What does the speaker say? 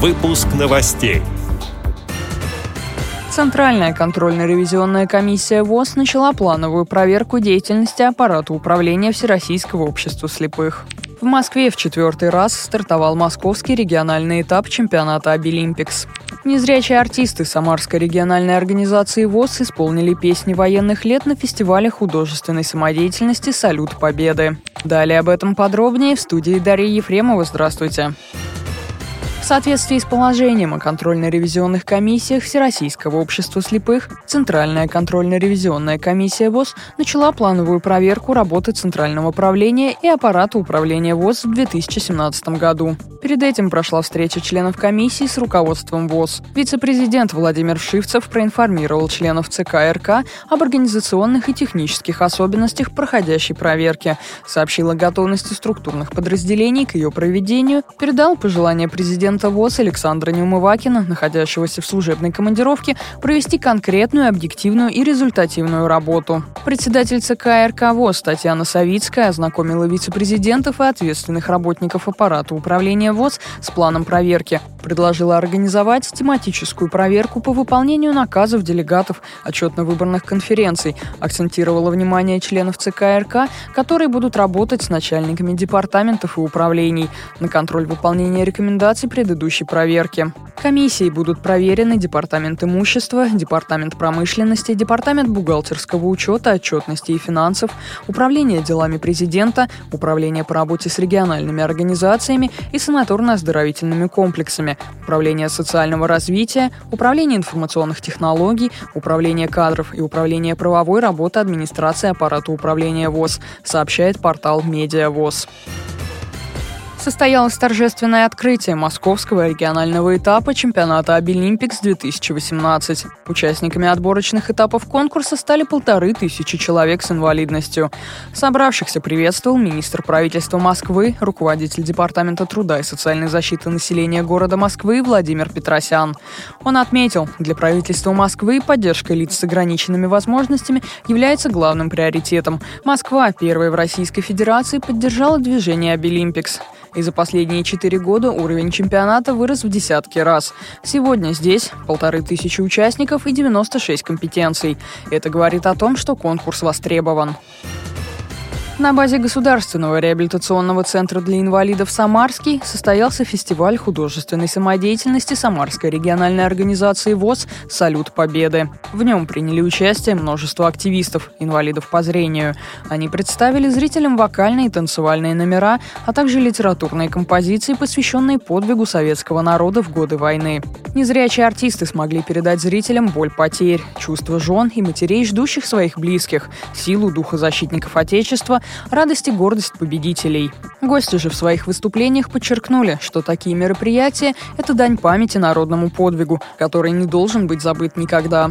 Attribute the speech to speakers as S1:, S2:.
S1: Выпуск новостей.
S2: Центральная контрольно-ревизионная комиссия ВОЗ начала плановую проверку деятельности аппарата управления Всероссийского общества слепых. В Москве в четвертый раз стартовал московский региональный этап чемпионата Обилимпикс. Незрячие артисты Самарской региональной организации ВОЗ исполнили песни военных лет на фестивале художественной самодеятельности «Салют Победы». Далее об этом подробнее в студии Дарья Ефремова. Здравствуйте. В соответствии с положением о контрольно-ревизионных комиссиях Всероссийского общества слепых, Центральная контрольно-ревизионная комиссия ВОЗ начала плановую проверку работы Центрального правления и аппарата управления ВОЗ в 2017 году. Перед этим прошла встреча членов комиссии с руководством ВОЗ. Вице-президент Владимир Шивцев проинформировал членов ЦК РК об организационных и технических особенностях проходящей проверки, сообщил о готовности структурных подразделений к ее проведению, передал президента президента ВОЗ Александра Неумывакина, находящегося в служебной командировке, провести конкретную, объективную и результативную работу. Председатель ЦК РК ВОЗ Татьяна Савицкая ознакомила вице-президентов и ответственных работников аппарата управления ВОЗ с планом проверки. Предложила организовать тематическую проверку по выполнению наказов делегатов отчетно-выборных конференций. Акцентировала внимание членов ЦК РК, которые будут работать с начальниками департаментов и управлений. На контроль выполнения рекомендаций предыдущей проверки. Комиссией будут проверены Департамент имущества, Департамент промышленности, Департамент бухгалтерского учета, отчетности и финансов, Управление делами президента, Управление по работе с региональными организациями и санаторно-оздоровительными комплексами, Управление социального развития, Управление информационных технологий, Управление кадров и Управление правовой работы администрации аппарата управления ВОЗ, сообщает портал Медиа ВОЗ состоялось торжественное открытие московского регионального этапа чемпионата Абилимпикс-2018. Участниками отборочных этапов конкурса стали полторы тысячи человек с инвалидностью. Собравшихся приветствовал министр правительства Москвы, руководитель Департамента труда и социальной защиты населения города Москвы Владимир Петросян. Он отметил, для правительства Москвы поддержка лиц с ограниченными возможностями является главным приоритетом. Москва, первая в Российской Федерации, поддержала движение Абилимпикс. И за последние четыре года уровень чемпионата вырос в десятки раз. Сегодня здесь полторы тысячи участников и 96 компетенций. Это говорит о том, что конкурс востребован. На базе Государственного реабилитационного центра для инвалидов «Самарский» состоялся фестиваль художественной самодеятельности Самарской региональной организации ВОЗ «Салют Победы». В нем приняли участие множество активистов, инвалидов по зрению. Они представили зрителям вокальные и танцевальные номера, а также литературные композиции, посвященные подвигу советского народа в годы войны. Незрячие артисты смогли передать зрителям боль потерь, чувства жен и матерей, ждущих своих близких, силу духа защитников Отечества, радость и гордость победителей. Гости же в своих выступлениях подчеркнули, что такие мероприятия – это дань памяти народному подвигу, который не должен быть забыт никогда.